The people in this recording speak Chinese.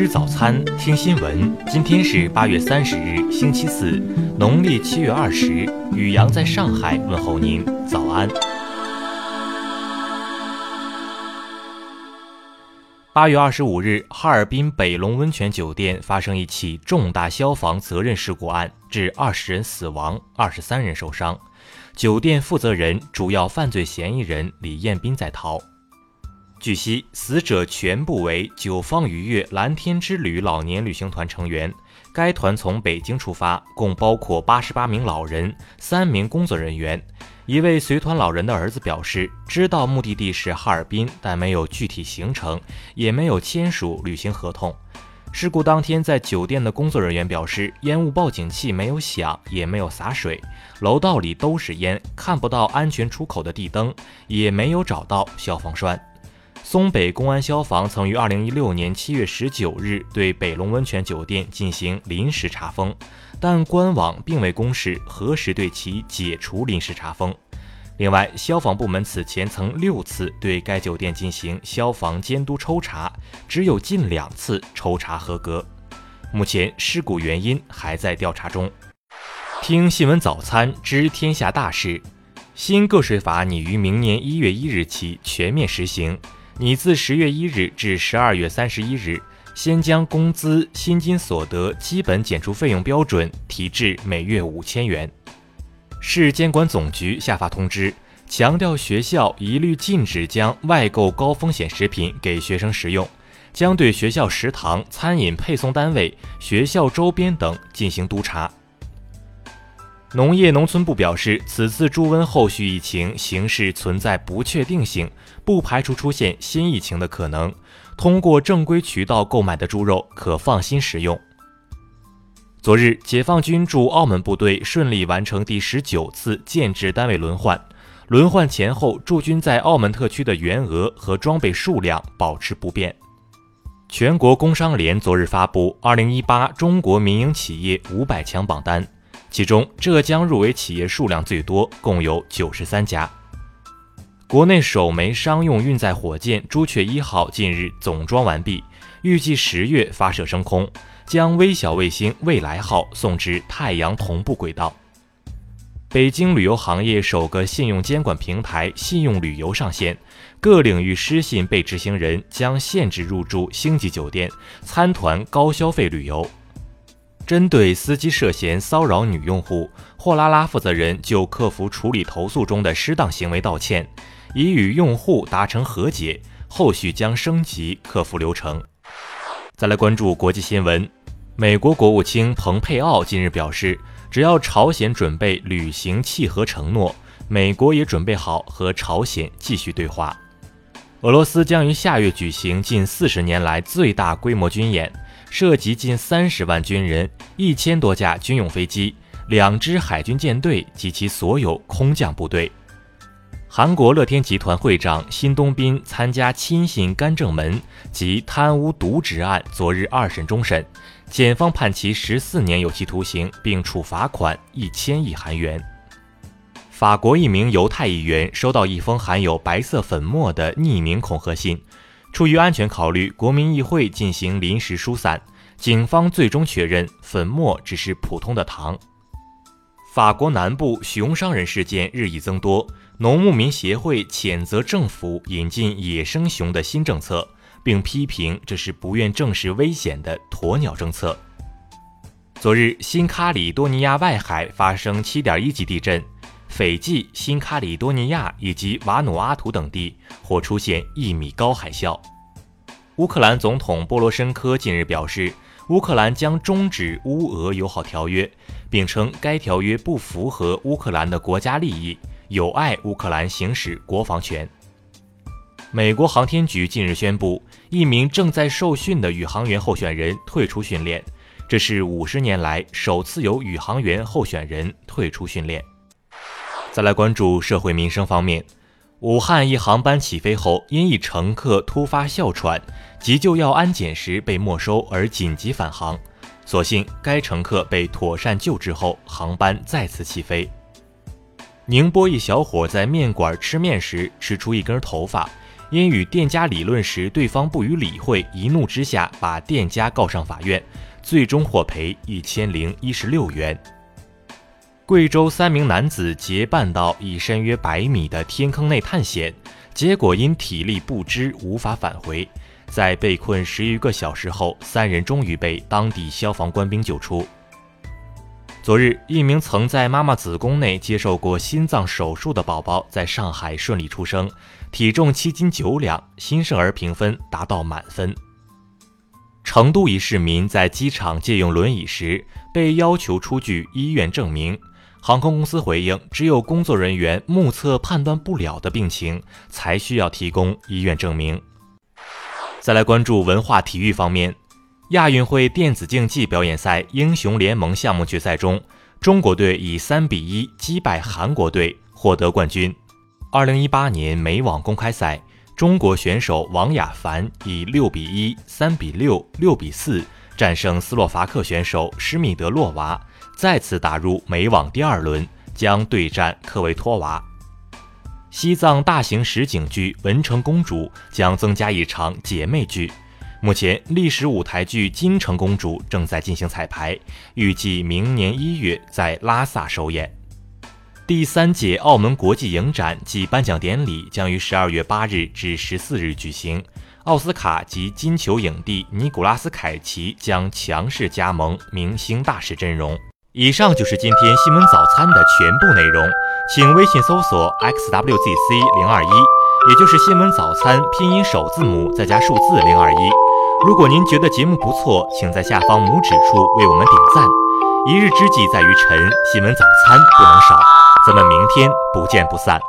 吃早餐，听新闻。今天是八月三十日，星期四，农历七月二十。雨阳在上海问候您，早安。八月二十五日，哈尔滨北龙温泉酒店发生一起重大消防责任事故案，致二十人死亡，二十三人受伤。酒店负责人、主要犯罪嫌疑人李彦斌在逃。据悉，死者全部为九方愉悦蓝天之旅老年旅行团成员。该团从北京出发，共包括八十八名老人、三名工作人员。一位随团老人的儿子表示，知道目的地是哈尔滨，但没有具体行程，也没有签署旅行合同。事故当天，在酒店的工作人员表示，烟雾报警器没有响，也没有洒水，楼道里都是烟，看不到安全出口的地灯，也没有找到消防栓。松北公安消防曾于二零一六年七月十九日对北龙温泉酒店进行临时查封，但官网并未公示何时对其解除临时查封。另外，消防部门此前曾六次对该酒店进行消防监督抽查，只有近两次抽查合格。目前事故原因还在调查中。听新闻早餐知天下大事，新个税法拟于明年一月一日起全面实行。拟自十月一日至十二月三十一日，先将工资薪金所得基本减除费用标准提至每月五千元。市监管总局下发通知，强调学校一律禁止将外购高风险食品给学生食用，将对学校食堂、餐饮配送单位、学校周边等进行督查。农业农村部表示，此次猪瘟后续疫情形势存在不确定性，不排除出现新疫情的可能。通过正规渠道购买的猪肉可放心食用。昨日，解放军驻澳门部队顺利完成第十九次建制单位轮换，轮换前后驻军在澳门特区的员额和装备数量保持不变。全国工商联昨日发布二零一八中国民营企业五百强榜单。其中，浙江入围企业数量最多，共有九十三家。国内首枚商用运载火箭“朱雀一号”近日总装完毕，预计十月发射升空，将微小卫星“未来号”送至太阳同步轨道。北京旅游行业首个信用监管平台“信用旅游”上线，各领域失信被执行人将限制入住星级酒店、参团高消费旅游。针对司机涉嫌骚扰女用户，货拉拉负责人就客服处理投诉中的失当行为道歉，已与用户达成和解，后续将升级客服流程。再来关注国际新闻，美国国务卿蓬佩奥近日表示，只要朝鲜准备履行契合承诺，美国也准备好和朝鲜继续对话。俄罗斯将于下月举行近四十年来最大规模军演。涉及近三十万军人、一千多架军用飞机、两支海军舰队及其所有空降部队。韩国乐天集团会长辛东斌参加亲信干政门及贪污渎职案，昨日二审终审，检方判其十四年有期徒刑，并处罚款一千亿韩元。法国一名犹太议员收到一封含有白色粉末的匿名恐吓信。出于安全考虑，国民议会进行临时疏散。警方最终确认，粉末只是普通的糖。法国南部熊伤人事件日益增多，农牧民协会谴责政府引进野生熊的新政策，并批评这是不愿正视危险的鸵鸟政策。昨日，新喀里多尼亚外海发生7.1级地震。斐济、新喀里多尼亚以及瓦努阿图等地或出现一米高海啸。乌克兰总统波罗申科近日表示，乌克兰将终止乌俄友好条约，并称该条约不符合乌克兰的国家利益，有碍乌克兰行使国防权。美国航天局近日宣布，一名正在受训的宇航员候选人退出训练，这是五十年来首次有宇航员候选人退出训练。再来关注社会民生方面，武汉一航班起飞后，因一乘客突发哮喘，急救药安检时被没收而紧急返航，所幸该乘客被妥善救治后，航班再次起飞。宁波一小伙在面馆吃面时吃出一根头发，因与店家理论时对方不予理会，一怒之下把店家告上法院，最终获赔一千零一十六元。贵州三名男子结伴到一深约百米的天坑内探险，结果因体力不支无法返回，在被困十余个小时后，三人终于被当地消防官兵救出。昨日，一名曾在妈妈子宫内接受过心脏手术的宝宝在上海顺利出生，体重七斤九两，新生儿评分达到满分。成都一市民在机场借用轮椅时被要求出具医院证明。航空公司回应，只有工作人员目测判断不了的病情，才需要提供医院证明。再来关注文化体育方面，亚运会电子竞技表演赛英雄联盟项目决赛中，中国队以三比一击败韩国队，获得冠军。二零一八年美网公开赛，中国选手王雅凡以六比一、三比六、六比四战胜斯洛伐克选手施密德洛娃。再次打入美网第二轮，将对战科维托娃。西藏大型实景剧《文成公主》将增加一场姐妹剧。目前，历史舞台剧《金城公主》正在进行彩排，预计明年一月在拉萨首演。第三届澳门国际影展暨颁奖典礼将于十二月八日至十四日举行。奥斯卡及金球影帝尼古拉斯凯奇将强势加盟明星大使阵容。以上就是今天新闻早餐的全部内容，请微信搜索 xwzc 零二一，也就是新闻早餐拼音首字母再加数字零二一。如果您觉得节目不错，请在下方拇指处为我们点赞。一日之计在于晨，新闻早餐不能少，咱们明天不见不散。